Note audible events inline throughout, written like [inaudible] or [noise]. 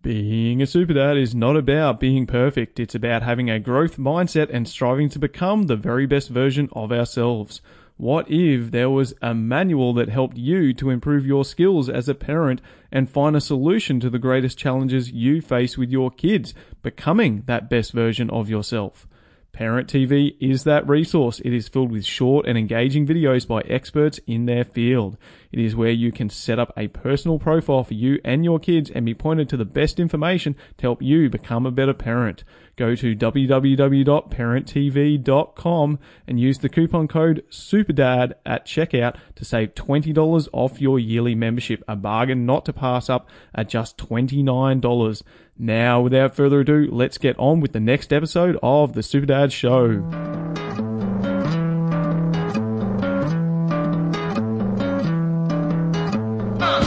Being a super dad is not about being perfect. It's about having a growth mindset and striving to become the very best version of ourselves. What if there was a manual that helped you to improve your skills as a parent and find a solution to the greatest challenges you face with your kids, becoming that best version of yourself? Parent TV is that resource. It is filled with short and engaging videos by experts in their field. It is where you can set up a personal profile for you and your kids and be pointed to the best information to help you become a better parent. Go to www.parenttv.com and use the coupon code SUPERDAD at checkout to save $20 off your yearly membership. A bargain not to pass up at just $29. Now, without further ado, let's get on with the next episode of the Super Dad Show.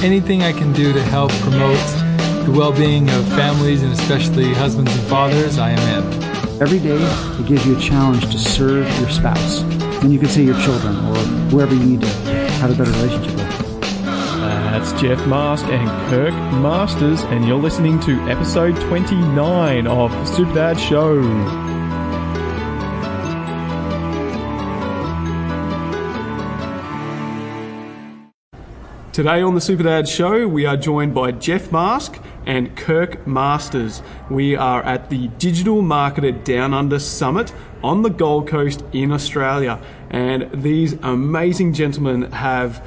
Anything I can do to help promote the well-being of families and especially husbands and fathers, I am in. Every day, it gives you a challenge to serve your spouse. And you can say your children or whoever you need to have a better relationship with. That's Jeff Mask and Kirk Masters, and you're listening to episode 29 of the Super Dad Show. Today on the Super Dad Show, we are joined by Jeff Mask and Kirk Masters. We are at the Digital Marketer Down Under Summit on the Gold Coast in Australia. And these amazing gentlemen have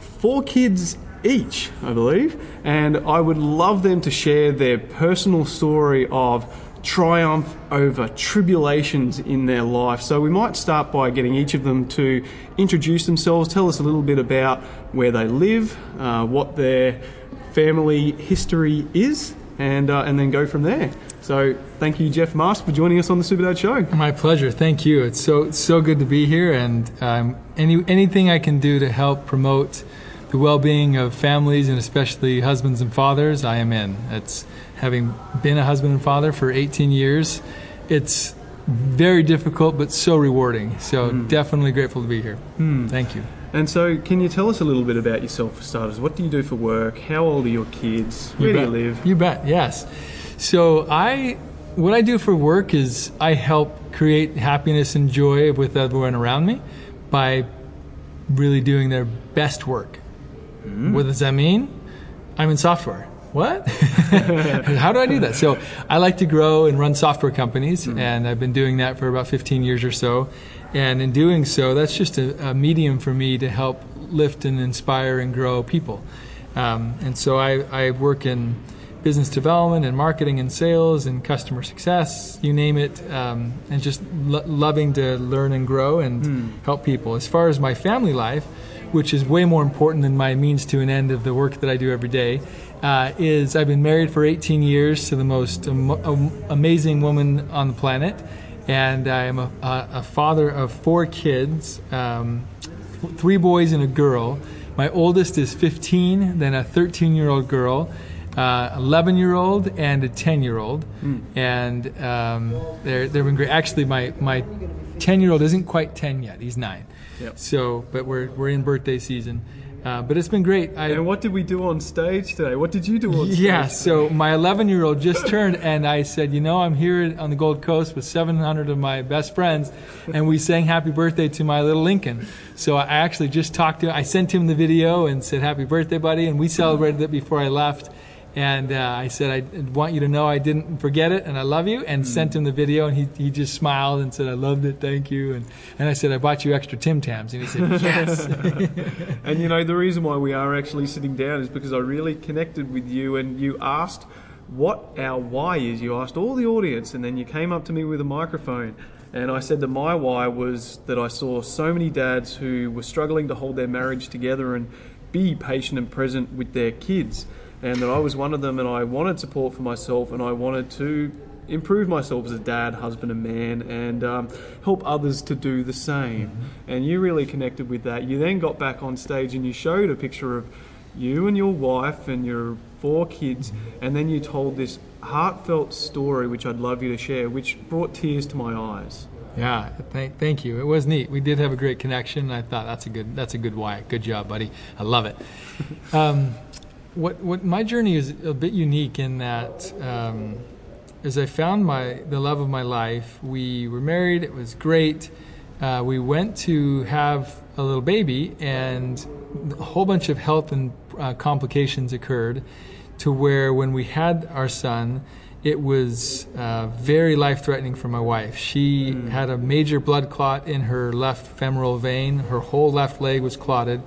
four kids each, I believe. And I would love them to share their personal story of triumph over tribulations in their life. So we might start by getting each of them to introduce themselves, tell us a little bit about where they live, uh, what their family history is, and uh, and then go from there. So thank you, Jeff Mask, for joining us on the Super Dad Show. My pleasure. Thank you. It's so so good to be here, and um, any anything I can do to help promote the well-being of families and especially husbands and fathers, I am in. It's having been a husband and father for 18 years. It's very difficult, but so rewarding. So mm. definitely grateful to be here. Mm. Thank you. And so, can you tell us a little bit about yourself for starters? What do you do for work? How old are your kids? Where you do you live? You bet. Yes. So I, what I do for work is I help create happiness and joy with everyone around me by really doing their best work. Mm. What does that mean? I'm in software. What? [laughs] How do I do that? So I like to grow and run software companies, mm. and I've been doing that for about 15 years or so. And in doing so, that's just a, a medium for me to help lift and inspire and grow people. Um, and so I, I work in business development and marketing and sales and customer success, you name it, um, and just lo- loving to learn and grow and mm. help people. As far as my family life, which is way more important than my means to an end of the work that I do every day, uh, is I've been married for 18 years to the most am- amazing woman on the planet, and I am a, a father of four kids, um, three boys and a girl. My oldest is 15, then a 13 year old girl. 11 uh, year old and a 10 year old, mm. and um, they're they've been great. Actually, my my 10 year old isn't quite 10 yet; he's nine. Yep. So, but we're we're in birthday season. Uh, but it's been great. I, and what did we do on stage today? What did you do on stage? Yeah, so my 11 year old just turned, and I said, You know, I'm here on the Gold Coast with 700 of my best friends, and we sang Happy Birthday to my little Lincoln. So I actually just talked to him. I sent him the video and said, Happy birthday, buddy, and we celebrated it before I left. And uh, I said, I want you to know I didn't forget it and I love you, and mm. sent him the video. And he, he just smiled and said, I loved it, thank you. And, and I said, I bought you extra Tim Tams. And he said, [laughs] Yes. [laughs] and you know, the reason why we are actually sitting down is because I really connected with you and you asked what our why is. You asked all the audience, and then you came up to me with a microphone. And I said that my why was that I saw so many dads who were struggling to hold their marriage together and be patient and present with their kids and that I was one of them, and I wanted support for myself, and I wanted to improve myself as a dad, husband, and man, and um, help others to do the same. Mm-hmm. And you really connected with that. You then got back on stage and you showed a picture of you and your wife and your four kids, and then you told this heartfelt story, which I'd love you to share, which brought tears to my eyes. Yeah, thank, thank you. It was neat. We did have a great connection. I thought that's a good that's a good why. Good job, buddy. I love it. [laughs] Um, what what my journey is a bit unique in that um, as I found my the love of my life, we were married. It was great. Uh, we went to have a little baby, and a whole bunch of health and uh, complications occurred, to where when we had our son, it was uh, very life threatening for my wife. She had a major blood clot in her left femoral vein. Her whole left leg was clotted.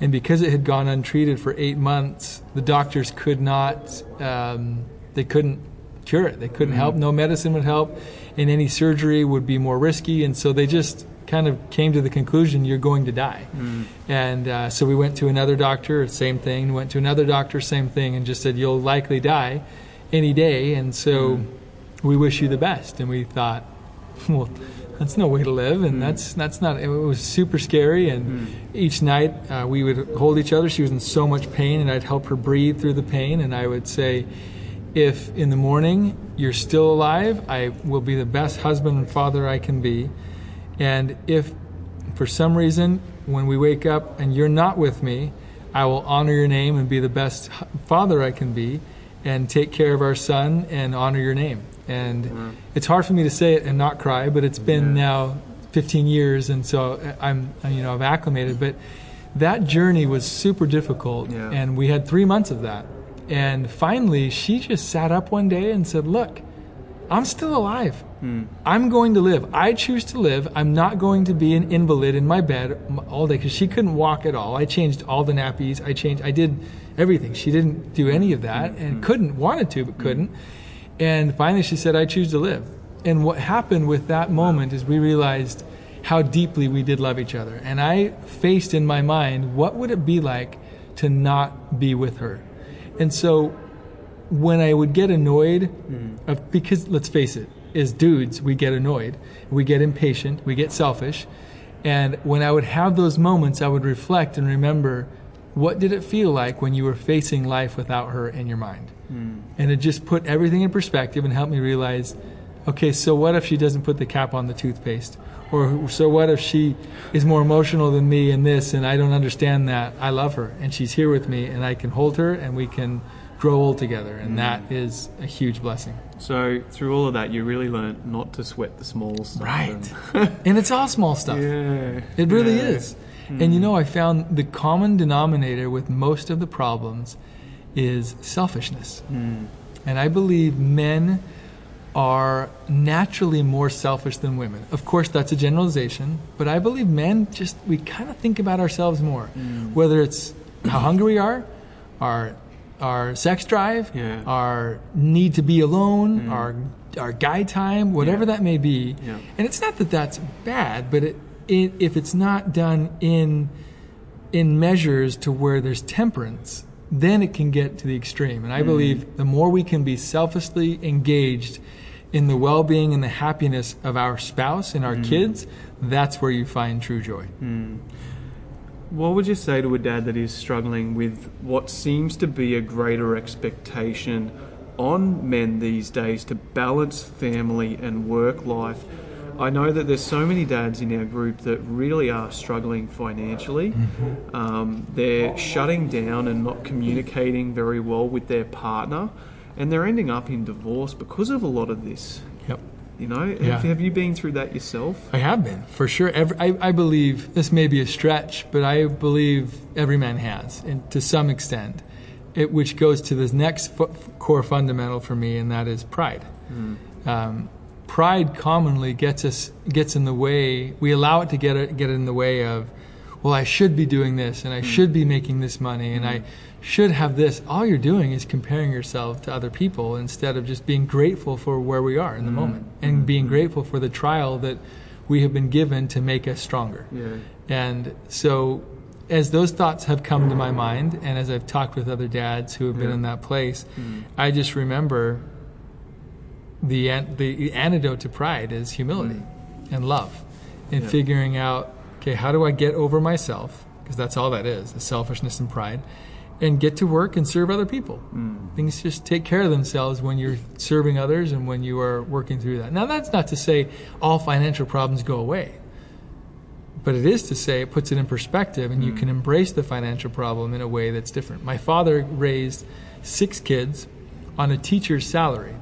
And because it had gone untreated for eight months, the doctors could not, um, they couldn't cure it. They couldn't help. No medicine would help. And any surgery would be more risky. And so they just kind of came to the conclusion you're going to die. And uh, so we went to another doctor, same thing. Went to another doctor, same thing, and just said, you'll likely die any day. And so we wish you the best. And we thought, [laughs] well, that's no way to live, and that's that's not. It was super scary, and each night uh, we would hold each other. She was in so much pain, and I'd help her breathe through the pain, and I would say, if in the morning you're still alive, I will be the best husband and father I can be, and if for some reason when we wake up and you're not with me, I will honor your name and be the best father I can be, and take care of our son and honor your name. And mm-hmm. it's hard for me to say it and not cry, but it's been now 15 years, and so uh, I'm you know I've acclimated. But that journey was super difficult, Yeah. and we had three months of that. And finally, she just sat up one day and said, "Look, I'm still alive. Mm. I'm going to live. I choose to live. I'm not going to be an invalid in my bed all day because she couldn't walk at all. I changed all the nappies. I changed. I did everything. She didn't do any of that and mm. couldn't. Wanted to, but mm. couldn't. And finally, she said, "I choose to live." And what happened with that moment is we realized how deeply we did love each other. And I faced in my mind, what would it be like to not be with her? And so when I would get annoyed, hmm. of, because let's face it, as dudes, we get annoyed, we get impatient, we get selfish. And when I would have those moments, I would reflect and remember what did it feel like when you were facing life without her in your mind? Hmm. And it just put everything in perspective and helped me realize okay, so what if she doesn't put the cap on the toothpaste? Or so what if she is more emotional than me in this and I don't understand that? I love her and she's here with me and I can hold her and we can grow old together. And that hmm. is a huge blessing. So through all of that, you really learned not to sweat the small stuff. and- [laughs] And it's all small stuff. yeah. It really yeah. is. And you hmm. know, I found the common denominator with most of the problems is selfishness. Hmm. And I believe men are naturally more selfish than women. Of course, that's a generalization, but I believe men just, we kind of think about ourselves more. Hmm. Whether it's how hungry we are, our, our sex drive, Yeah. our need to be alone, hmm. our, our guy time, whatever Yeah. that may be. Yeah. And it's not that that's bad, but it, it, if it's not done in in measures to where there's temperance, then it can get to the extreme. And I mm-hmm. believe the more we can be selflessly engaged in the well-being and the happiness of our spouse and our mm-hmm. kids, that's where you find true joy. Mm. What would you say to a dad that is struggling with what seems to be a greater expectation on men these days to balance family and work life? I know that there's so many dads in our group that really are struggling financially. Um, they're shutting down and not communicating very well with their partner, and they're ending up in divorce because of a lot of this. Yep. You know, Yeah. have, have you been through that yourself? I have been, for sure. Every, I, I believe, this may be a stretch, but I believe every man has, and to some extent, it, which goes to this next fu- core fundamental for me, and that is pride. Um, pride commonly gets us gets in the way. We allow it to get it, get in the way of, well, I should be doing this, and I hmm. should be making this money, and I hmm. should have this. All you're doing is comparing yourself to other people instead of just being grateful for where we are in the hmm. moment and being grateful for the trial that we have been given to make us stronger. Yeah. And so, as those thoughts have come to my mind, and as I've talked with other dads who have been Yeah. in that place, I just remember the an- the antidote to pride is humility mm. and love, and Yeah. figuring out, okay, how do I get over myself? Because that's all that is, is selfishness and pride, and get to work and serve other people. Mm. Things just take care of themselves when you're serving others and when you are working through that. Now, that's not to say all financial problems go away But it is to say it puts it in perspective and you mm. can embrace the financial problem in a way that's different. My father raised six kids on a teacher's salary.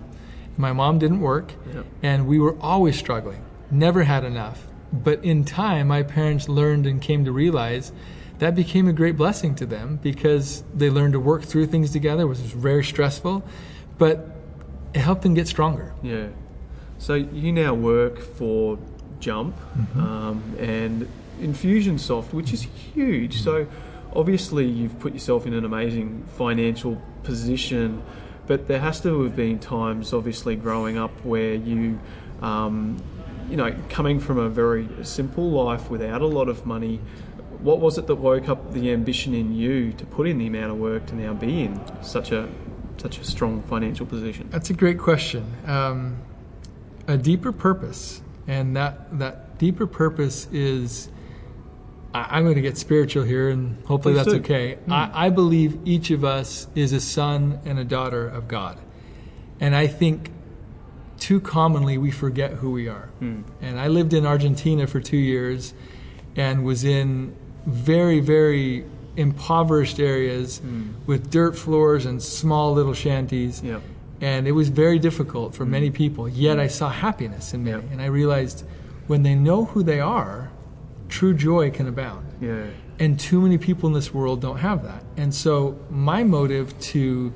My mom didn't work Yep. and we were always struggling, never had enough. But in time, my parents learned and came to realize that became a great blessing to them because they learned to work through things together, which was very stressful, but it helped them get stronger. Yeah. So you now work for JJUMPP Mm-hmm. um, and Infusionsoft, which is huge. So obviously you've put yourself in an amazing financial position, but there has to have been times, obviously, growing up where you, um, you know, coming from a very simple life without a lot of money. What was it that woke up the ambition in you to put in the amount of work to now be in such a such a strong financial position? That's a great question. Um, a deeper purpose, and that that deeper purpose is. I, I'm going to get spiritual here, and hopefully Please that's do. okay. Hmm. I, I believe each of us is a son and a daughter of God, and I think too commonly we forget who we are. Hmm. And I lived in Argentina for two years, and was in very very impoverished areas hmm. with dirt floors and small little shanties Yep. and it was very difficult for many people. Yet I saw happiness in many, Yep. and I realized when they know who they are, true joy can abound. Yeah. And too many people in this world don't have that. And so my motive to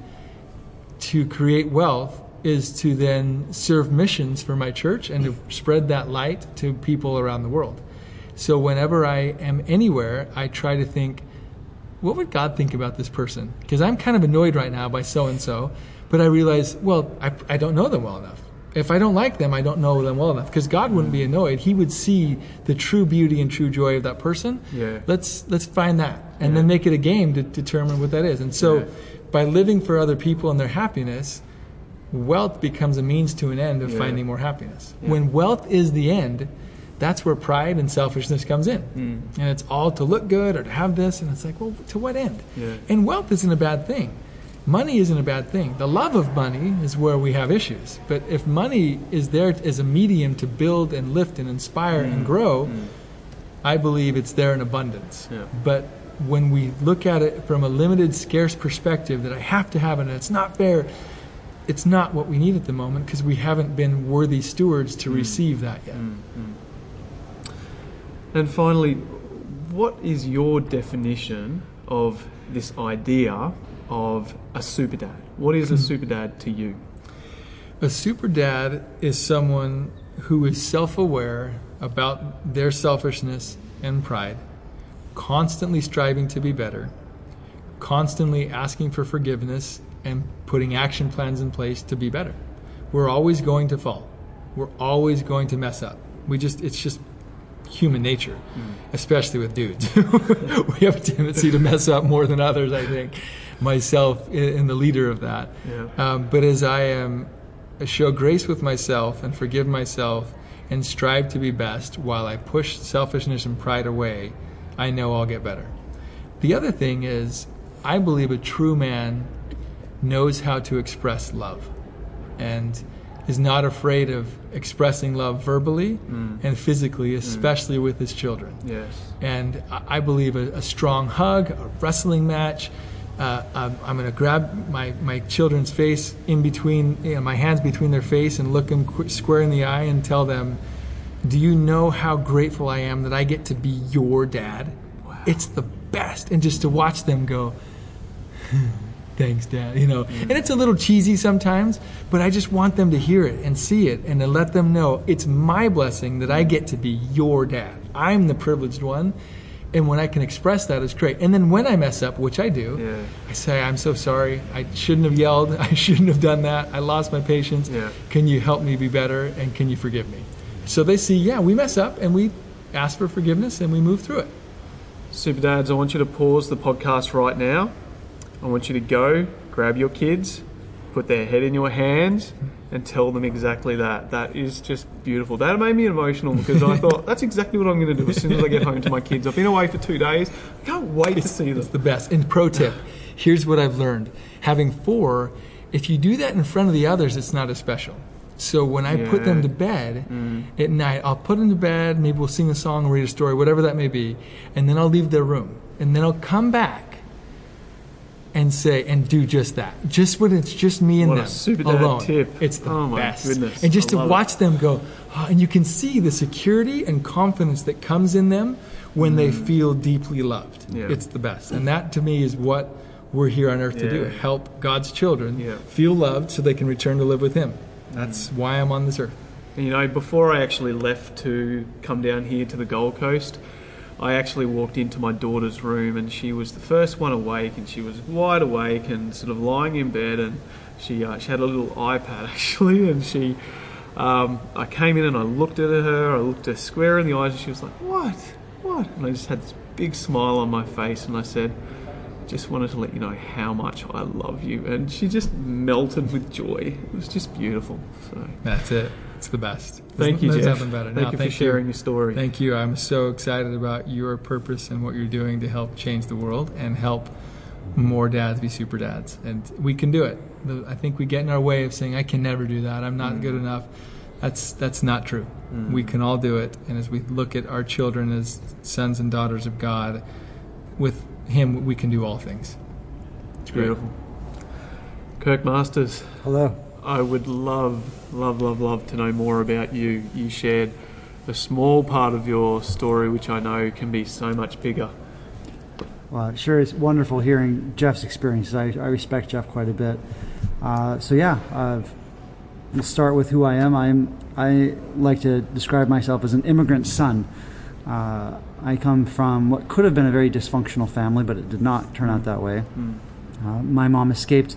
to create wealth is to then serve missions for my church and to spread that light to people around the world. So whenever I am anywhere, I try to think, what would God think about this person? Because I'm kind of annoyed right now by so and so, but I realize, well, I, I don't know them well enough. If I don't like them, I don't know them well enough. Because God wouldn't be annoyed; He would see the true beauty and true joy of that person. Yeah. Let's let's find that, and Yeah. then make it a game to determine what that is. And so, Yeah. by living for other people and their happiness, wealth becomes a means to an end of Yeah. finding more happiness. When wealth is the end, that's where pride and selfishness comes in. Mm. And it's all to look good or to have this, and it's like, well, to what end? And wealth isn't a bad thing. Money isn't a bad thing. The love of money is where we have issues. But if money is there as a medium to build and lift and inspire and mm. grow, mm. I believe it's there in abundance. Yeah. But when we look at it from a limited, scarce perspective that I have to have it and it's not fair, it's not what we need at the moment because we haven't been worthy stewards to mm. receive that yet. And finally, what is your definition of this idea of a super dad? What is a hmm. super dad to you? A super dad is someone who is self aware about their selfishness and pride, constantly striving to be better, constantly asking for forgiveness, and putting action plans in place to be better. We're always going to fall. We're always going to mess up. We just, it's just human nature, hmm. especially with dudes. [laughs] we have a tendency to mess up more than others, I think. Myself in the leader of that. Yeah. Um, but as I am show grace with myself and forgive myself and strive to be best while I push selfishness and pride away, I know I'll get better. The other thing is, I believe a true man knows how to express love and is not afraid of expressing love verbally and physically, especially with his children. Yes. And I I believe a, a strong hug, a wrestling match. Uh, um, I'm, I'm going to grab my, my children's face in between, you know, my hands between their face and look them qu- square in the eye and tell them, Do you know how grateful I am that I get to be your dad? It's the best. And just to watch them go, hmm, thanks dad you know. Mm. And it's a little cheesy sometimes but i just want them to hear it and see it and to let them know it's my blessing that i get to be your dad. I'm the privileged one and when i can express that it's great. And then when i mess up which i do Yeah. i say i'm so sorry. I shouldn't have yelled. [laughs] I shouldn't have done that. I lost my patience. Yeah. can you help me be better? And can you forgive me? So they see yeah we mess up and we ask for forgiveness and we move through it. Super dads, I want you to pause the podcast right now. I want you to go, grab your kids, put their head in your hands, and tell them exactly that. That is just beautiful. That made me emotional because I [laughs] thought that's exactly what I'm going to do as soon as I get home to my kids. I've been away for two days. I can't wait to see them. It's the best. And pro tip, [sighs] here's what I've learned. Having four, if you do that in front of the others, it's not as special. So when I put them to bed Mm. at night, I'll put them to bed. Maybe we'll sing a song, read a story, whatever that may be, and then I'll leave their room, and then I'll come back and say and do just that. Just when it's just me and What a them super alone. tip. It's the Oh best. goodness, And just I to love it. watch them go, oh, and you can see the security and confidence that comes in them when they feel deeply loved. Mm. Yeah. It's the best, and that to me is what we're here on earth to do: help God's children Yeah. feel loved so they can return to live with Him. That's why I'm on this earth. You know, before I actually left to come down here to the Gold Coast, I actually walked into my daughter's room and she was the first one awake and she was wide awake and sort of lying in bed and she uh, she had a little iPad [laughs] actually and she um, I came in and I looked at her I looked her square in the eyes and she was like what? What? And I just had this big smile on my face and I said just wanted to let you know how much I love you. And she just melted with joy. It was just beautiful so. That's it. It's the best. Thank you, There's Jeff. nothing better. Thank No, you for sharing your story. Thank you. I'm so excited about your purpose and what you're doing to help change the world and help more dads be super dads. And we can do it. I think we get in our way of saying, I can never do that. I'm not mm. good enough. That's, that's not true. Mm. We can all do it. And as we look at our children as sons and daughters of God, with Him, we can do all things. It's beautiful. Kirk Masters, Hello. I would love, love, love, love to know more about you. You shared a small part of your story, which I know can be so much bigger. Well, it sure is wonderful hearing Jeff's experiences. I, I respect Jeff quite a bit. Uh, so yeah, uh, let's start with who I am. I'm I like to describe myself as an immigrant son. Uh, I come from what could have been a very dysfunctional family, but it did not turn out that way. Uh, my mom escaped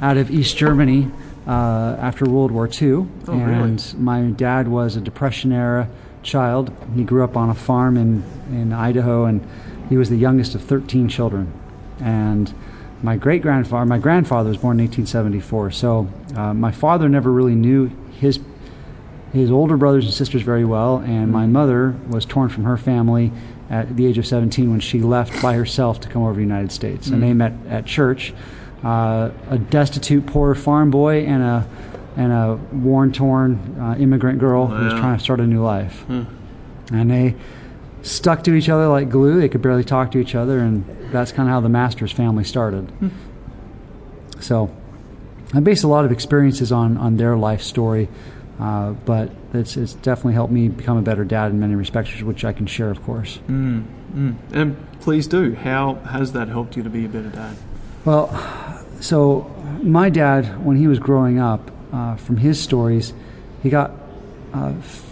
out of East Germany uh, after World War II, Oh, really? and my dad was a Depression era child. He grew up on a farm in, in Idaho, and he was the youngest of 13 children. And my great grandfather, my grandfather was born in 1874. So uh, my father never really knew his his older brothers and sisters very well, and my mother was torn from her family at the age of 17 when she left by herself to come over to the United States. And they met at church. Uh, a destitute, poor farm boy and a and a worn, torn uh, immigrant girl who was trying to start a new life. And they stuck to each other like glue. They could barely talk to each other, and that's kind of how the Masters family started. So I base a lot of experiences on, on their life story, uh, but it's, it's definitely helped me become a better dad in many respects, which I can share, of course. And please do. How has that helped you to be a better dad? Well, so my dad, when he was growing up, uh, from his stories, he got uh, f-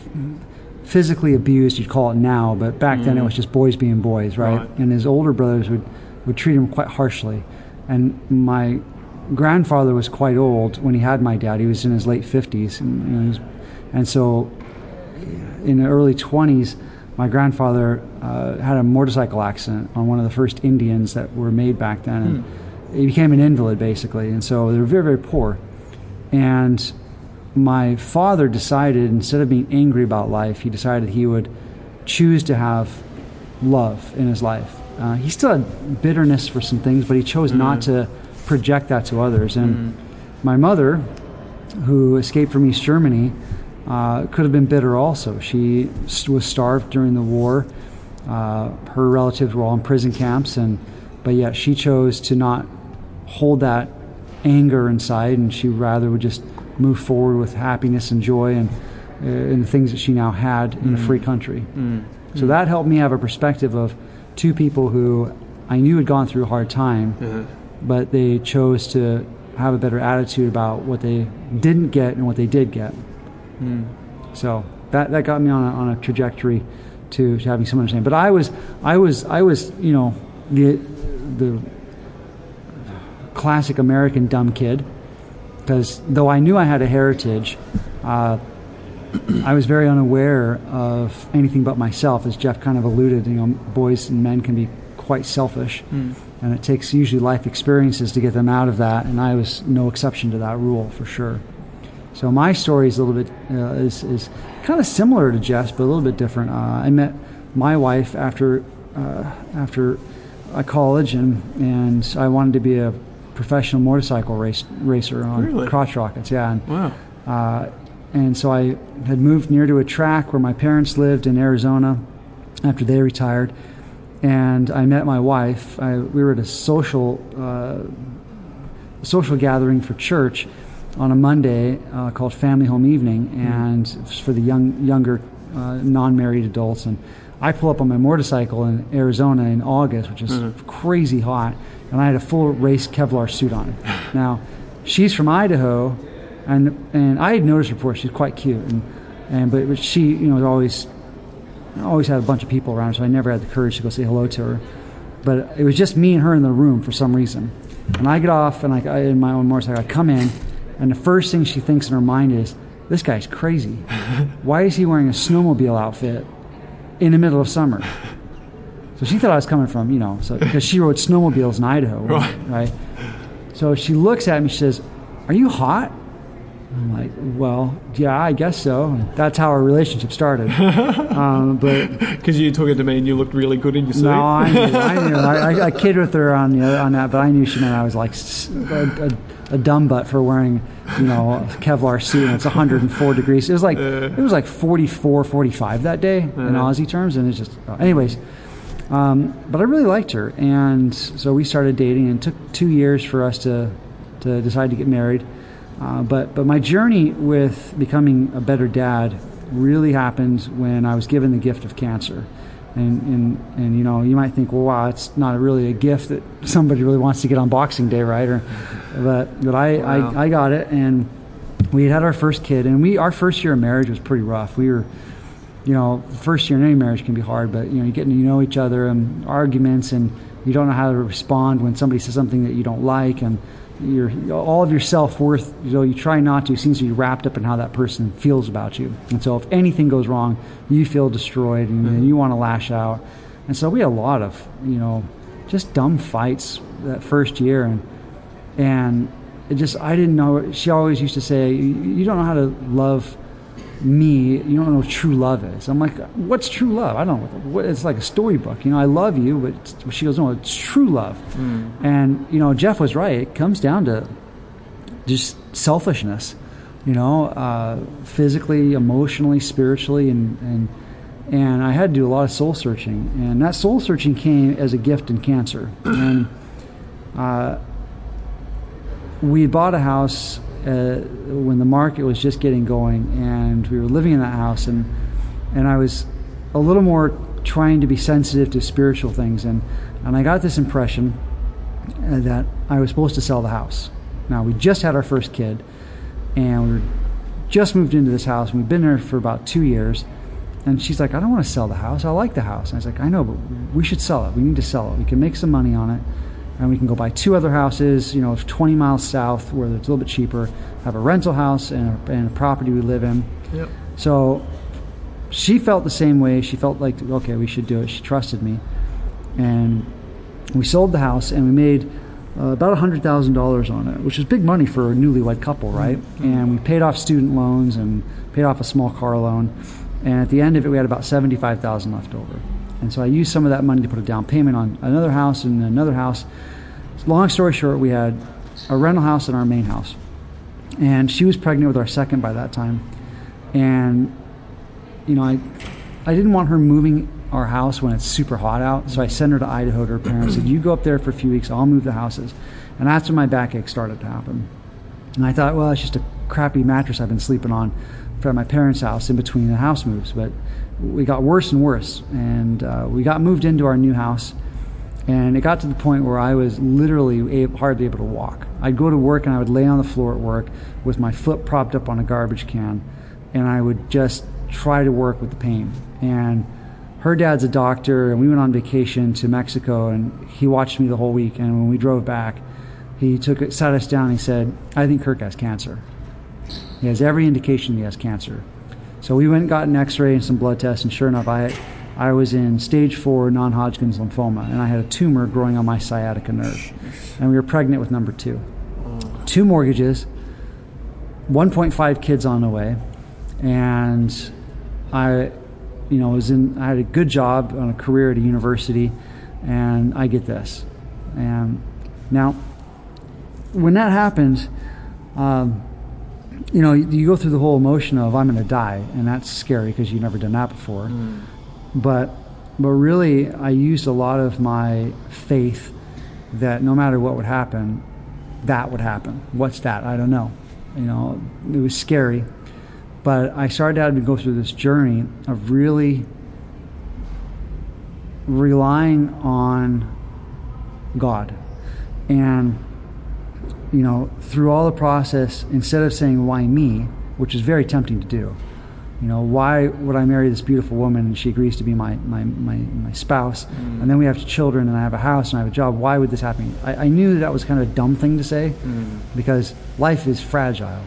physically abused. You'd call it now, but back then it was just boys being boys, right? Right. And his older brothers would would treat him quite harshly. And my grandfather was quite old when he had my dad. He was in his late fifties, and, and so in the early 20s, my grandfather uh, had a motorcycle accident on one of the first Indians that were made back then. And He became an invalid, basically. And so they were very, very poor. And my father decided, instead of being angry about life, he decided he would choose to have love in his life. Uh, he still had bitterness for some things, but he chose not to project that to others. And my mother, who escaped from East Germany, uh, could have been bitter also. She was starved during the war. Uh, her relatives were all in prison camps, and but yet she chose to not hold that anger inside, and she rather would just move forward with happiness and joy and uh, in the things that she now had in a free mm. country. Mm. So mm. that helped me have a perspective of two people who I knew had gone through a hard time, uh-huh. but they chose to have a better attitude about what they didn't get and what they did get. So that, that got me on a, on a trajectory to, to having some understanding. But I was I was I was you know the the classic American dumb kid because though I knew I had a heritage, uh, [clears throat] I was very unaware of anything but myself. As Jeff kind of alluded, you know, boys and men can be quite selfish, and it takes usually life experiences to get them out of that. And I was no exception to that rule for sure. So my story is a little bit uh, is, is kind of similar to Jeff's, but a little bit different. Uh, I met my wife after uh, after uh, college, and and I wanted to be a professional motorcycle race racer on Really? crotch rockets. Yeah, and Wow. uh, and so I had moved near to a track where my parents lived in Arizona after they retired, and I met my wife. I, we were at a social uh, social gathering for church on a Monday uh, called Family Home Evening, and it was for the young younger uh, non-married adults. And I pull up on my motorcycle in Arizona in August, which is mm-hmm. crazy hot, and I had a full race Kevlar suit on. now, she's from Idaho, and and I had noticed her before. She's quite cute, and and but, but she you know was always always had a bunch of people around, her, so I never had the courage to go say hello to her. But it was just me and her in the room for some reason. And I get off, and I, I in my own motorcycle, I come in, and the first thing she thinks in her mind is, "This guy's crazy. [laughs] Why is he wearing a snowmobile outfit in the middle of summer?" So she thought I was coming from, you know, so because she rode snowmobiles in Idaho, [laughs] Right. right? So she looks at me. She says, "Are you hot?" I'm like, "Well, yeah, I guess so." And that's how our relationship started. [laughs] um, but Because you took it to me and you looked really good in your suit. no, I knew. I knew. [laughs] I, I, I kid with her on the, on that, but I knew she meant I was like a dumb butt for wearing, you know, a Kevlar suit. And it's 104 degrees. It was like it was like 44, 45 that day in Aussie terms, and it's just. Anyways, um, but I really liked her, and so we started dating, and it took two years for us to to decide to get married. Uh, but but my journey with becoming a better dad really happened when I was given the gift of cancer. And, and, and you know you might think well wow it's not really a gift that [laughs] somebody really wants to get on Boxing Day right? Or but but I, Wow. I, I got it. And we had had our first kid. And we our first year of marriage was pretty rough. We were you know, first year in any marriage can be hard, but you know, you're getting to know each other and arguments, and you don't know how to respond when somebody says something that you don't like, and your all of your self worth, you know, you try not to, seems to be wrapped up in how that person feels about you. And so, if anything goes wrong, you feel destroyed, and, and you want to lash out. And so, we had a lot of, you know, just dumb fights that first year, and and it just I didn't know. She always used to say, "You you don't know how to love." Me, you don't know what true love is. I'm like, what's true love? I don't know. What, it's like a storybook. You know, I love you, but she goes, no, it's true love. And, you know, Jeff was right. It comes down to just selfishness, you know, uh, physically, emotionally, spiritually, and, and, and I had to do a lot of soul searching. And that soul searching came as a gift in cancer. And, uh, we bought a house uh, when the market was just getting going, and we were living in that house, and and I was a little more trying to be sensitive to spiritual things, and and I got this impression uh, that I was supposed to sell the house. Now we just had our first kid, and we were just moved into this house, and we've been there for about two years. And she's like, I don't want to sell the house. I like the house. And I was like, I know, but we should sell it. We need to sell it. We can make some money on it and we can go buy two other houses, you know, 20 miles south where it's a little bit cheaper, have a rental house and a, and a property we live in. Yep. So she felt the same way. She felt like, okay, we should do it. She trusted me. And we sold the house and we made uh, about $100,000 on it, which is big money for a newlywed couple, right? And we paid off student loans and paid off a small car loan. And at the end of it, we had about 75000 left over. And so I used some of that money to put a down payment on another house and another house. Long story short, we had a rental house and our main house. And she was pregnant with our second by that time. And, you know, I, I didn't want her moving our house when it's super hot out. So I sent her to Idaho to her parents. said, You go up there for a few weeks, I'll move the houses. And that's when my backache started to happen. And I thought, well, it's just a crappy mattress I've been sleeping on from my parents' house in between the house moves. But we got worse and worse. And uh, we got moved into our new house. And it got to the point where I was literally able, hardly able to walk. I'd go to work and I would lay on the floor at work with my foot propped up on a garbage can. And I would just try to work with the pain. And her dad's a doctor, and we went on vacation to Mexico, and he watched me the whole week. And when we drove back, he took it, sat us down, and he said, I think Kirk has cancer. He has every indication he has cancer. So we went and got an X-ray and some blood tests, and sure enough, I, I was in stage four non-Hodgkin's lymphoma, and I had a tumor growing on my sciatica nerve, and we were pregnant with number two. Two mortgages, 1.5 kids on the way, and I, you know, was in. I had a good job on a career at a university, and I get this, and now, when that happened. Um, you know, you go through the whole emotion of I'm going to die, and that's scary because you've never done that before. Mm. But but really, I used a lot of my faith that no matter what would happen, that would happen. What's that? I don't know. You know, it was scary, but I started out to go through this journey of really relying on God, and you know, through all the process, instead of saying why me, which is very tempting to do, you know, why would I marry this beautiful woman and she agrees to be my, my, my, my spouse? Mm. And then we have children and I have a house and I have a job. Why would this happen? I, I knew that, that was kind of a dumb thing to say Mm. because life is fragile.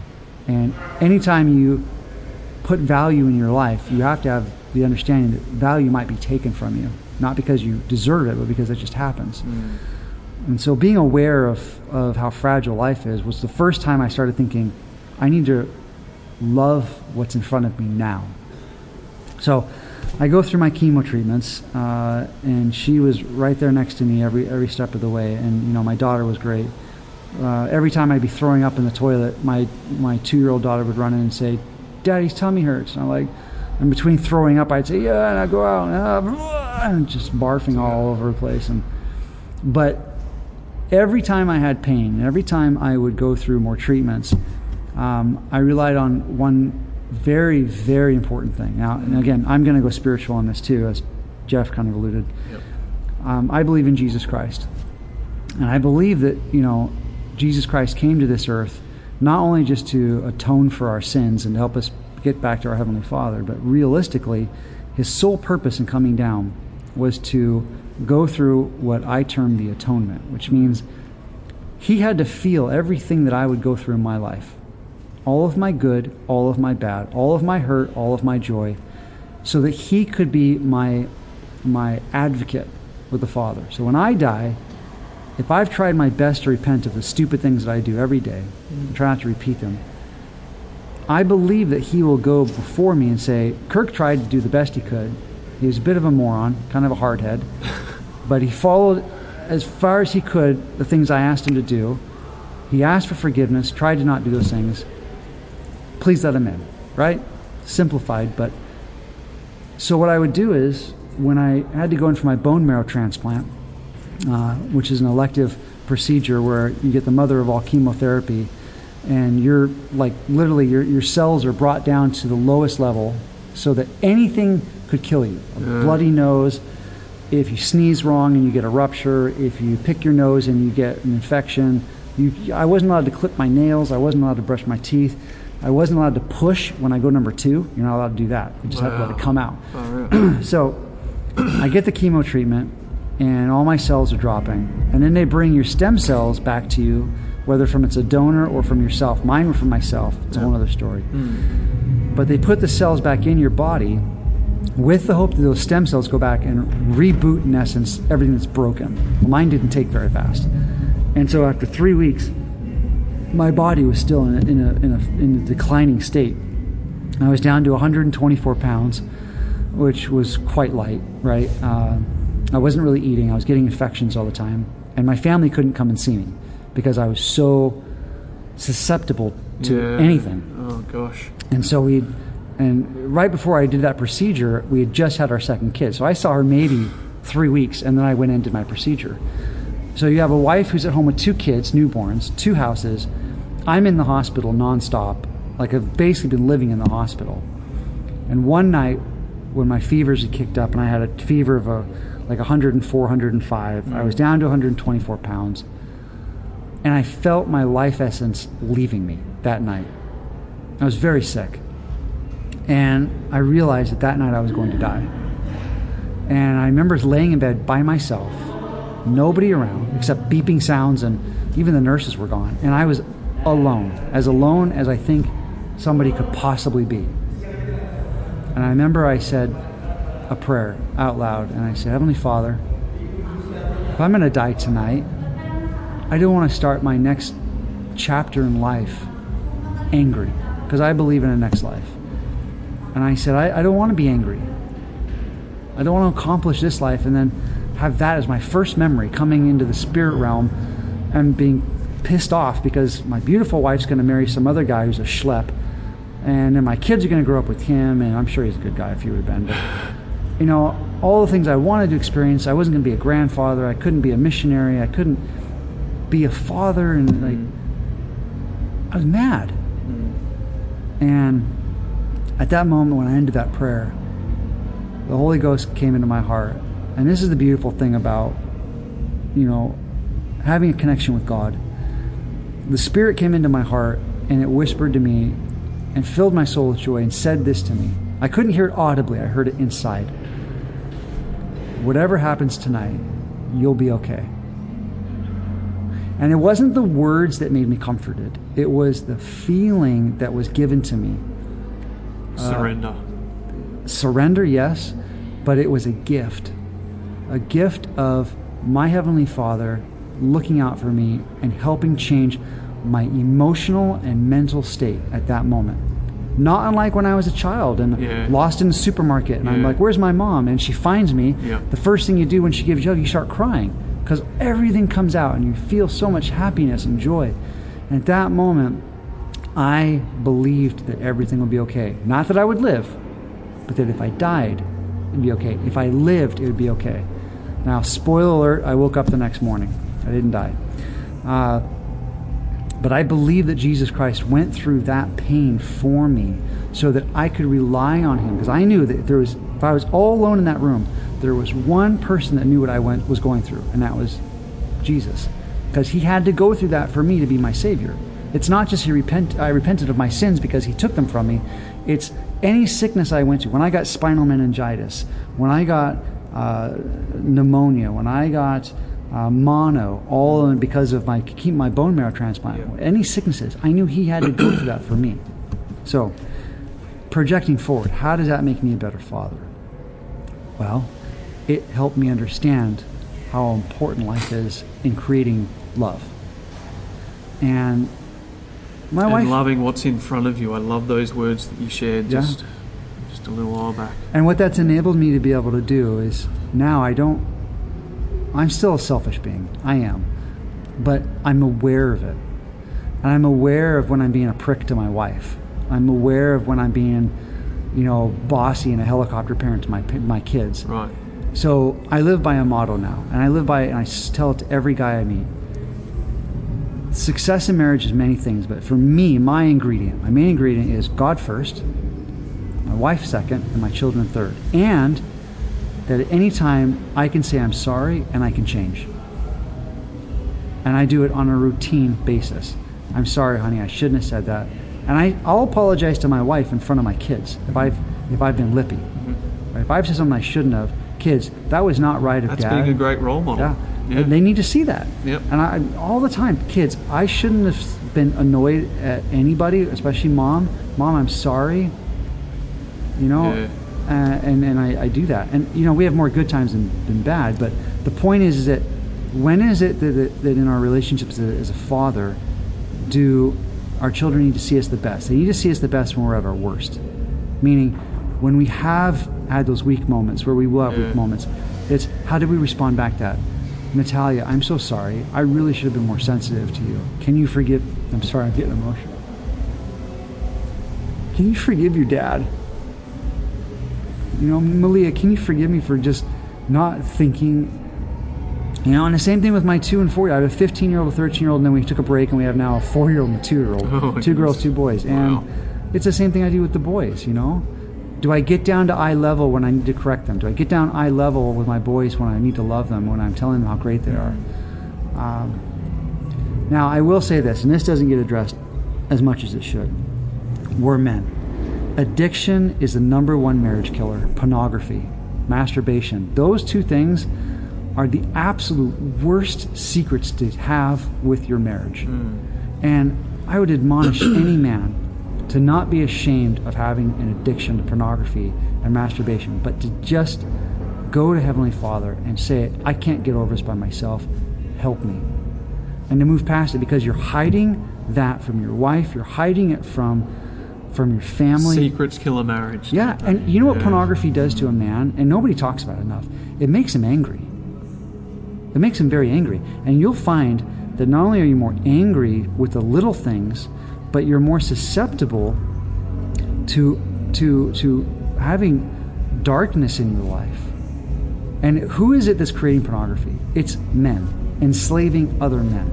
And anytime you put value in your life, you have to have the understanding that value might be taken from you. Not because you deserve it, but because it just happens. Mm. And so being aware of, of how fragile life is was the first time I started thinking, I need to love what's in front of me now. So I go through my chemo treatments, uh, and she was right there next to me every every step of the way. And you know, my daughter was great. Uh, every time I'd be throwing up in the toilet, my my two year old daughter would run in and say, "Daddy's tummy hurts." And I'm like, in between throwing up, I'd say, "Yeah," and I would go out and, uh, and just barfing all over the place. And but every time I had pain, every time I would go through more treatments, um, I relied on one very, very important thing. Now, and again, I'm going to go spiritual on this too, as Jeff kind of alluded. Yep. Um, I believe in Jesus Christ, and I believe that you know Jesus Christ came to this earth not only just to atone for our sins and help us get back to our heavenly Father, but realistically, his sole purpose in coming down was to go through what I term the atonement, which means he had to feel everything that I would go through in my life all of my good, all of my bad, all of my hurt, all of my joy, so that he could be my, my advocate with the Father. So when I die, if I've tried my best to repent of the stupid things that I do every day, and try not to repeat them, I believe that he will go before me and say, Kirk tried to do the best he could. He was a bit of a moron, kind of a hardhead, but he followed as far as he could the things I asked him to do. He asked for forgiveness, tried to not do those things. Please let him in, right? Simplified, but so what I would do is when I had to go in for my bone marrow transplant, uh, which is an elective procedure where you get the mother of all chemotherapy, and you're like literally your, your cells are brought down to the lowest level so that anything could kill you. A Yeah. bloody nose, if you sneeze wrong and you get a rupture, if you pick your nose and you get an infection, you, I wasn't allowed to clip my nails, I wasn't allowed to brush my teeth, I wasn't allowed to push when I go number two. You're not allowed to do that. You just have to let it come out. Oh, yeah. [clears throat] So I get the chemo treatment, and all my cells are dropping. And then they bring your stem cells back to you, whether from it's a donor or from yourself. Mine were from myself. It's a whole other story. Hmm. But they put the cells back in your body with the hope that those stem cells go back and reboot, in essence, everything that's broken. Mine didn't take very fast. And so after three weeks, my body was still in a, in a, in a, in a declining state. I was down to 124 pounds, which was quite light, right? Uh, I wasn't really eating. I was getting infections all the time. And my family couldn't come and see me because I was so susceptible to Yeah. anything. Oh gosh. And so we, and right before I did that procedure, we had just had our second kid. So I saw her maybe three weeks, and then I went into my procedure. So you have a wife who's at home with two kids, newborns, two houses. I'm in the hospital nonstop. Like I've basically been living in the hospital. And one night, when my fevers had kicked up, and I had a fever of a like 104, 105, I was mm. down to 124 pounds, and I felt my life essence leaving me that night. I was very sick. And I realized that that night I was going to die. And I remember laying in bed by myself, nobody around except beeping sounds, and even the nurses were gone. And I was alone, as alone as I think somebody could possibly be. And I remember I said a prayer out loud, and I said, Heavenly Father, if I'm going to die tonight, I don't want to start my next chapter in life angry because I believe in a next life. And I said, I, I don't want to be angry. I don't want to accomplish this life and then have that as my first memory coming into the spirit realm and being pissed off because my beautiful wife's going to marry some other guy who's a schlep, and then my kids are going to grow up with him, and I'm sure he's a good guy if he would have been. But you know, all the things I wanted to experience, I wasn't going to be a grandfather. I couldn't be a missionary. I couldn't be a father, and like mm-hmm. I was mad. Mm-hmm. And at that moment, when I ended that prayer, the Holy Ghost came into my heart. And this is the beautiful thing about, you know, having a connection with God. The Spirit came into my heart and it whispered to me and filled my soul with joy and said this to me. I couldn't hear it audibly, I heard it inside. Whatever happens tonight, you'll be okay. And it wasn't the words that made me comforted, it was the feeling that was given to me. Um, Surrender. Surrender, yes, but it was a gift. A gift of my Heavenly Father looking out for me and helping change my emotional and mental state at that moment. Not unlike when I was a child and Yeah. lost in the supermarket, and I'm like, "Where's my mom?" And she finds me. Yeah. The first thing you do when she gives you hug, you start crying because everything comes out, and you feel so much happiness and joy. And at that moment, I believed that everything would be okay. Not that I would live, but that if I died, it'd be okay. If I lived, it would be okay. Now, spoiler alert, I woke up the next morning. I didn't die. Uh, but I believe that Jesus Christ went through that pain for me so that I could rely on him. Because I knew that there was, if I was all alone in that room, there was one person that knew what I went, was going through, and that was Jesus. Because he had to go through that for me to be my Savior. It's not just he repent, I repented of my sins because he took them from me. It's any sickness I went to. When I got spinal meningitis, when I got uh, pneumonia, when I got uh, mono, all because of my keep my bone marrow transplant. Any sicknesses, I knew he had to go through that for me. So, projecting forward, how does that make me a better father? Well, it helped me understand how important life is in creating love. And my and wife loving what's in front of you. I love those words that you shared Yeah. just just a little while back. And what that's enabled me to be able to do is now I don't, I'm still a selfish being. I am. But I'm aware of it. And I'm aware of when I'm being a prick to my wife. I'm aware of when I'm being, you know, bossy and a helicopter parent to my, my kids. Right. So I live by a motto now, and I live by it, and I tell it to every guy I meet. Success in marriage is many things, but for me, my ingredient, my main ingredient is God first, my wife second, and my children third. And that at any time I can say I'm sorry and I can change. And I do it on a routine basis. I'm sorry, honey, I shouldn't have said that. And I, I'll apologize to my wife in front of my kids if mm-hmm. I've if I've been lippy. Right? If I've said something I shouldn't have, kids, that was not right of That's dad. being a great role model. Yeah. Yeah. And They need to see that. Yep. And I all the time, kids, I shouldn't have been annoyed at anybody, especially mom. Mom, I'm sorry. You know, Yeah. uh, and and I, I do that. And you know, we have more good times than, than bad. But the point is, is that when is it that, that, that in our relationships as a, father, do our children need to see us the best? They need to see us the best when we're at our worst. Meaning, when we have had those weak moments, where we will have Yeah. weak moments, it's how do we respond back to that? Natalia, I'm so sorry. I really should have been more sensitive to you. Can you forgive? I'm sorry, I'm getting emotional. Can you forgive your dad? You know, Malia, can you forgive me for just not thinking? You know, and the same thing with my two and four. I have a 15 year old, a 13 year old, and then we took a break and we have now a four year old and a two year old. [laughs] Oh, two girls, two boys. And Wow. it's the same thing I do with the boys, you know? Do I get down to eye level when I need to correct them? Do I get down eye level with my boys when I need to love them, when I'm telling them how great they are? Um, now, I will say this, and this doesn't get addressed as much as it should. We're men. Addiction is the number one marriage killer. Pornography, masturbation. Those two things are the absolute worst secrets to have with your marriage. And I would admonish any man to not be ashamed of having an addiction to pornography and masturbation, but to just go to Heavenly Father and say, I can't get over this by myself. Help me and to move past it because you're hiding that from your wife, you're hiding it from from your family. Secrets kill a marriage. Yeah, and you know what Yeah. pornography does to a man, and nobody talks about it enough. It makes him angry. It makes him very angry, and you'll find that not only are you more angry with the little things, but you're more susceptible to to to having darkness in your life. And who is it that's creating pornography? It's men enslaving other men.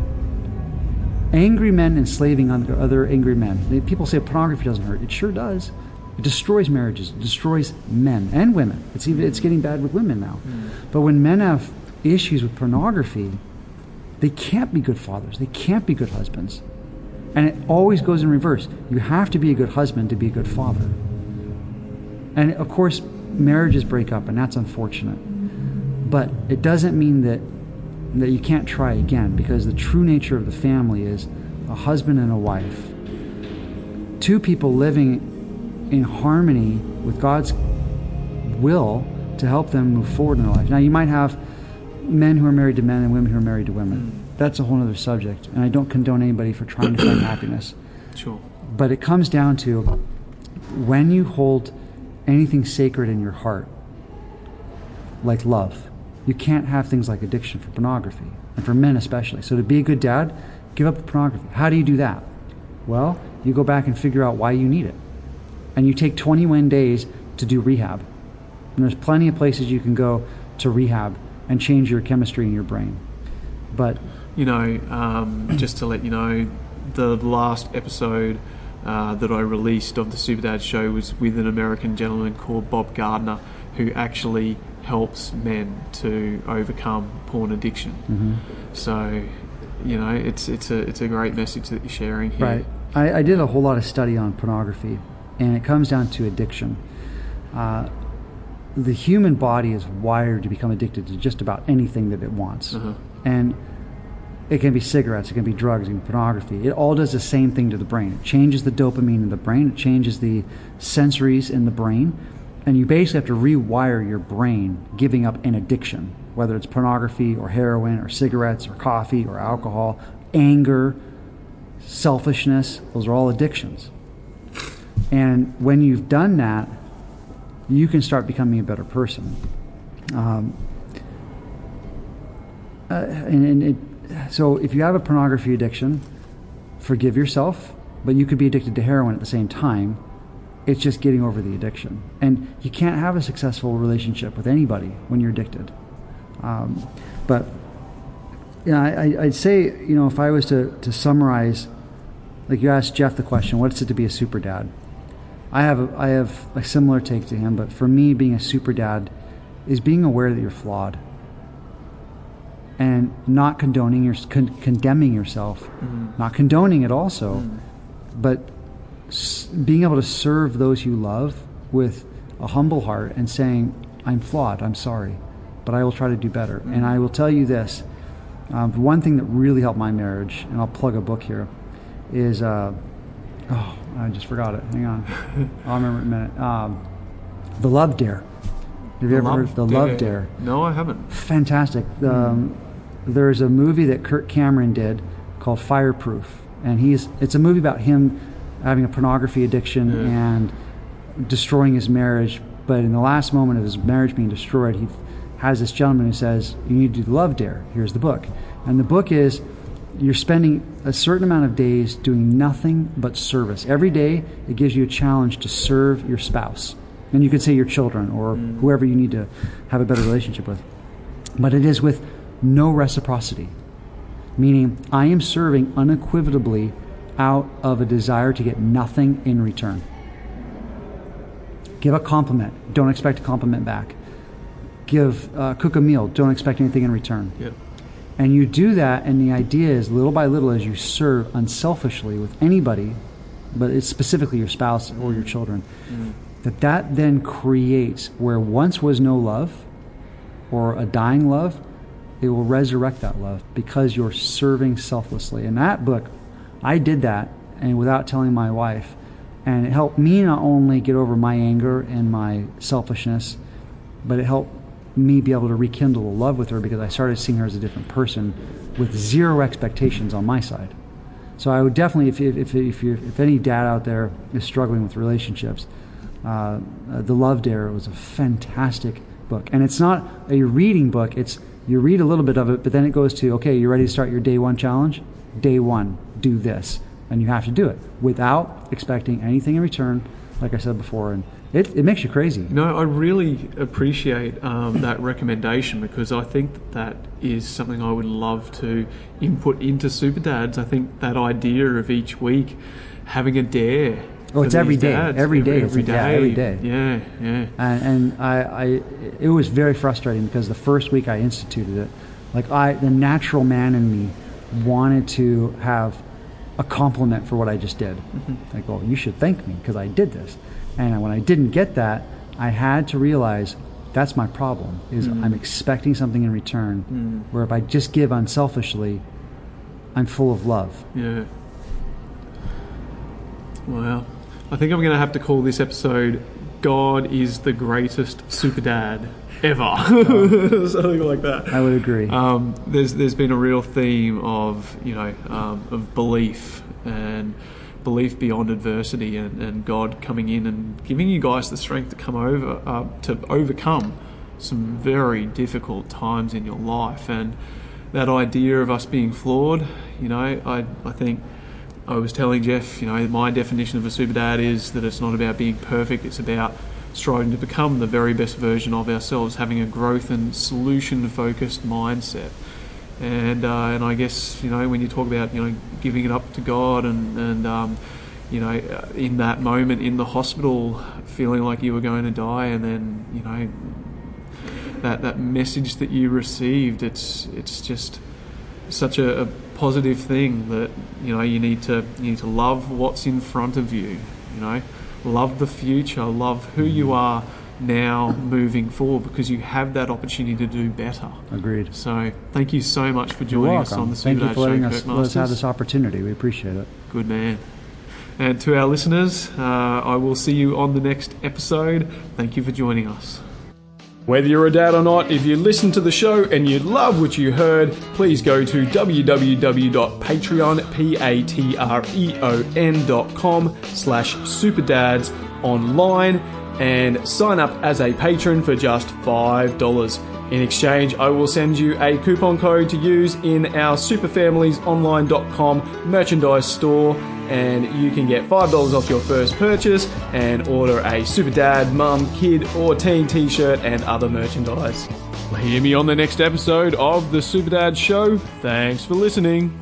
Angry men enslaving other angry men. People say pornography doesn't hurt. It sure does. It destroys marriages. It destroys men and women. It's even it's getting bad with women now. Mm. But when men have issues with pornography, they can't be good fathers. They can't be good husbands. And it always goes in reverse. You have to be a good husband to be a good father. And of course, marriages break up, and that's unfortunate. But it doesn't mean that that you can't try again because the true nature of the family is a husband and a wife. Two people living in harmony with God's will to help them move forward in their life. Now, you might have men who are married to men and women who are married to women. That's a whole other subject, and I don't condone anybody for trying to find [coughs] happiness. Sure. But it comes down to when you hold anything sacred in your heart, like love, you can't have things like addiction for pornography, and for men especially. So to be a good dad, give up the pornography. How do you do that? Well, you go back and figure out why you need it. And you take 21 days to do rehab. And there's plenty of places you can go to rehab and change your chemistry in your brain. But you know, um, just to let you know, the last episode uh, that I released of the Superdad show was with an American gentleman called Bob Gardner, who actually helps men to overcome porn addiction. Mm-hmm. So, you know, it's it's a it's a great message that you're sharing here. Right. I, I did a whole lot of study on pornography, and it comes down to addiction. Uh, the human body is wired to become addicted to just about anything that it wants, uh-huh. and it can be cigarettes, it can be drugs, it can be pornography. It all does the same thing to the brain. It changes the dopamine in the brain, it changes the sensories in the brain, and you basically have to rewire your brain giving up an addiction, whether it's pornography or heroin or cigarettes or coffee or alcohol, anger, selfishness. Those are all addictions. And when you've done that, you can start becoming a better person. Um, uh, and, and it, so if you have a pornography addiction, forgive yourself, but you could be addicted to heroin at the same time it's just getting over the addiction. And you can't have a successful relationship with anybody when you're addicted. Um, but yeah, I, would say, you know, if I was to, to summarize, like you asked Jeff the question, what's it to be a super dad? I have a, I have a similar take to him, but for me, being a super dad is being aware that you're flawed and not condoning your con- condemning yourself, mm-hmm. not condoning it also, mm-hmm. but being able to serve those you love with a humble heart and saying, I'm flawed, I'm sorry, but I will try to do better. Mm-hmm. And I will tell you this um, one thing that really helped my marriage, and I'll plug a book here, is uh, oh, I just forgot it. Hang on. [laughs] I'll remember in a minute. Um, the Love Dare. Have you the ever heard The Love Dare? No, I haven't. Fantastic. Mm. Um, there's a movie that Kirk Cameron did called Fireproof, and he's it's a movie about him having a pornography addiction yeah. and destroying his marriage. But in the last moment of his marriage being destroyed, he has this gentleman who says, You need to do the love dare. Here's the book. And the book is you're spending a certain amount of days doing nothing but service. Every day, it gives you a challenge to serve your spouse. And you could say your children or mm. whoever you need to have a better relationship with. But it is with no reciprocity, meaning I am serving unequivocally out of a desire to get nothing in return. Give a compliment, don't expect a compliment back. Give uh, cook a meal, don't expect anything in return. Yep. And you do that, and the idea is little by little as you serve unselfishly with anybody, but it's specifically your spouse or your children, mm-hmm. that that then creates where once was no love or a dying love, it will resurrect that love because you're serving selflessly. In that book I did that and without telling my wife. And it helped me not only get over my anger and my selfishness, but it helped me be able to rekindle a love with her because I started seeing her as a different person with zero expectations on my side. So I would definitely, if if if, if any dad out there is struggling with relationships, uh, uh, the Love Dare was a fantastic book, and it's not a reading book. It's You read a little bit of it, but then it goes to, okay, you're ready to start your day one challenge? Day one, do this. And you have to do it without expecting anything in return, like I said before. And it, it makes you crazy. No, I really appreciate um, that recommendation because I think that, is something I would love to input into Super Dads. I think that idea of each week having a dare. Oh, it's every day. dads. Every day. It's Every like, yeah, day. every day. Yeah, yeah. and, and I, I, it was very frustrating because the first week I instituted it, like I, the natural man in me, wanted to have a compliment for what I just did. Mm-hmm. Like, well, you should thank me because I did this. And when I didn't get that, I had to realize that's my problem. Is mm-hmm. I'm expecting something in return. Mm-hmm. Where if I just give unselfishly, I'm full of love. Yeah. Wow. I think I'm going to have to call this episode God is the greatest super dad ever. [laughs] [laughs] Something like that. I would agree. Um, there's there's been a real theme of you know um, of belief and belief beyond adversity and, and God coming in and giving you guys the strength to come over uh, to overcome some very difficult times in your life and that idea of us being flawed you know I, I think I was telling Jeff you know my definition of a super dad is that it's not about being perfect it's about striving to become the very best version of ourselves having a growth and solution focused mindset. And uh, and I guess you know when you talk about you know giving it up to God and and um, you know in that moment in the hospital feeling like you were going to die and then you know that that message that you received it's it's just such a, a positive thing that you know you need to you need to love what's in front of you you know love the future love who you are now moving forward because you have that opportunity to do better Agreed. so thank you so much for joining us on the Thank Super you for letting Show, us, Kirk let us have this opportunity. We appreciate it. Good man. And to our listeners, uh, I will see you on the next episode. Thank you for joining us. Whether you're a dad or not, if you listen to the show and you love what you heard, please go to www.patreon, P-A-T-R-E-O-N slash superdads online and sign up as a patron for just $5. In exchange, I will send you a coupon code to use in our superfamiliesonline.com merchandise store and you can get $5 off your first purchase and order a Super Dad, Mum, Kid, or Teen t shirt and other merchandise. Hear me on the next episode of The Super Dad Show. Thanks for listening.